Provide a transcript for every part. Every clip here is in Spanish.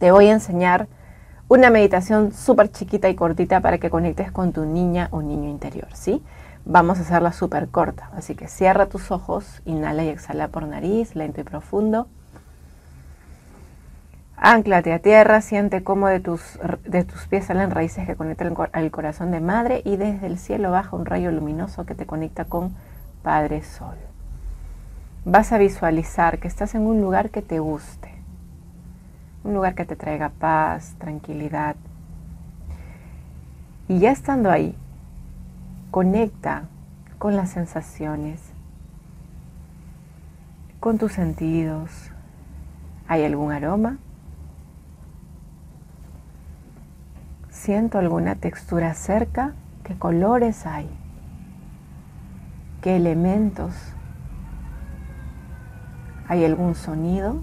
te voy a enseñar una meditación súper chiquita y cortita para que conectes con tu niña o niño interior, ¿sí? Vamos a hacerla súper corta, así que cierra tus ojos, inhala y exhala por nariz, lento y profundo. Anclate a tierra, siente cómo de tus, de tus pies salen raíces que conectan al corazón de madre y desde el cielo baja un rayo luminoso que te conecta con Padre Sol. Vas a visualizar que estás en un lugar que te guste, un lugar que te traiga paz, tranquilidad. Y ya estando ahí, conecta con las sensaciones, con tus sentidos. ¿Hay algún aroma? Siento alguna textura cerca. ¿Qué colores hay? ¿Qué elementos? ¿Hay algún sonido?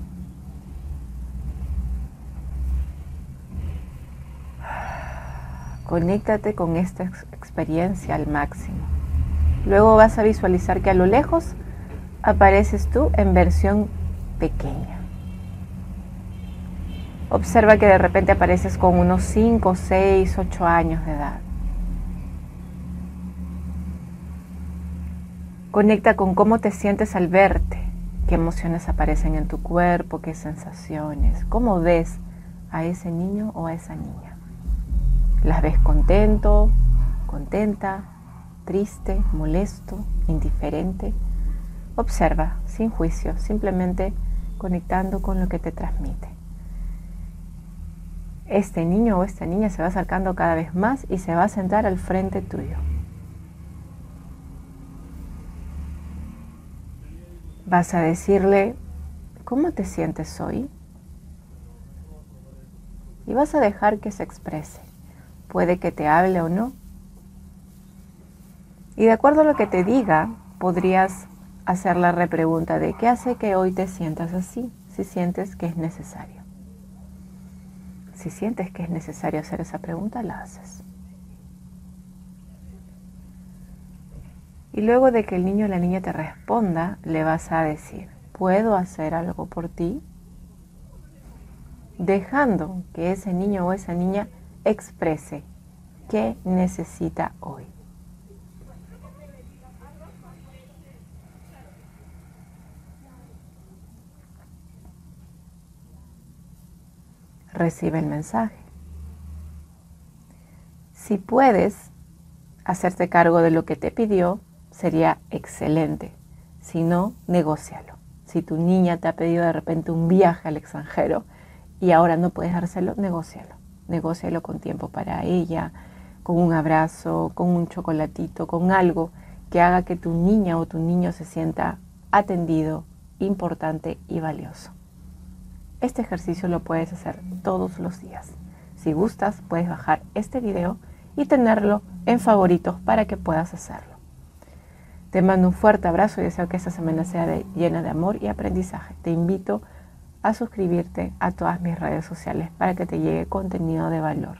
Conéctate con esta experiencia al máximo. Luego vas a visualizar que a lo lejos apareces tú en versión pequeña. Observa que de repente apareces con unos 5, 6, 8 años de edad. Conecta con cómo te sientes al verte, qué emociones aparecen en tu cuerpo, qué sensaciones, cómo ves a ese niño o a esa niña. ¿Las ves contento, contenta, triste, molesto, indiferente? Observa, sin juicio, simplemente conectando con lo que te transmite este niño o esta niña se va acercando cada vez más y se va a sentar al frente tuyo. Vas a decirle, ¿cómo te sientes hoy? Y vas a dejar que se exprese. Puede que te hable o no. Y de acuerdo a lo que te diga, podrías hacer la repregunta de qué hace que hoy te sientas así, si sientes que es necesario. Si sientes que es necesario hacer esa pregunta, la haces. Y luego de que el niño o la niña te responda, le vas a decir, ¿puedo hacer algo por ti? Dejando que ese niño o esa niña exprese qué necesita hoy. recibe el mensaje. Si puedes hacerte cargo de lo que te pidió, sería excelente. Si no, negocialo. Si tu niña te ha pedido de repente un viaje al extranjero y ahora no puedes dárselo, negocialo. Negocialo con tiempo para ella, con un abrazo, con un chocolatito, con algo que haga que tu niña o tu niño se sienta atendido, importante y valioso. Este ejercicio lo puedes hacer todos los días. Si gustas, puedes bajar este video y tenerlo en favoritos para que puedas hacerlo. Te mando un fuerte abrazo y deseo que esta semana sea llena de amor y aprendizaje. Te invito a suscribirte a todas mis redes sociales para que te llegue contenido de valor.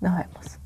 Nos vemos.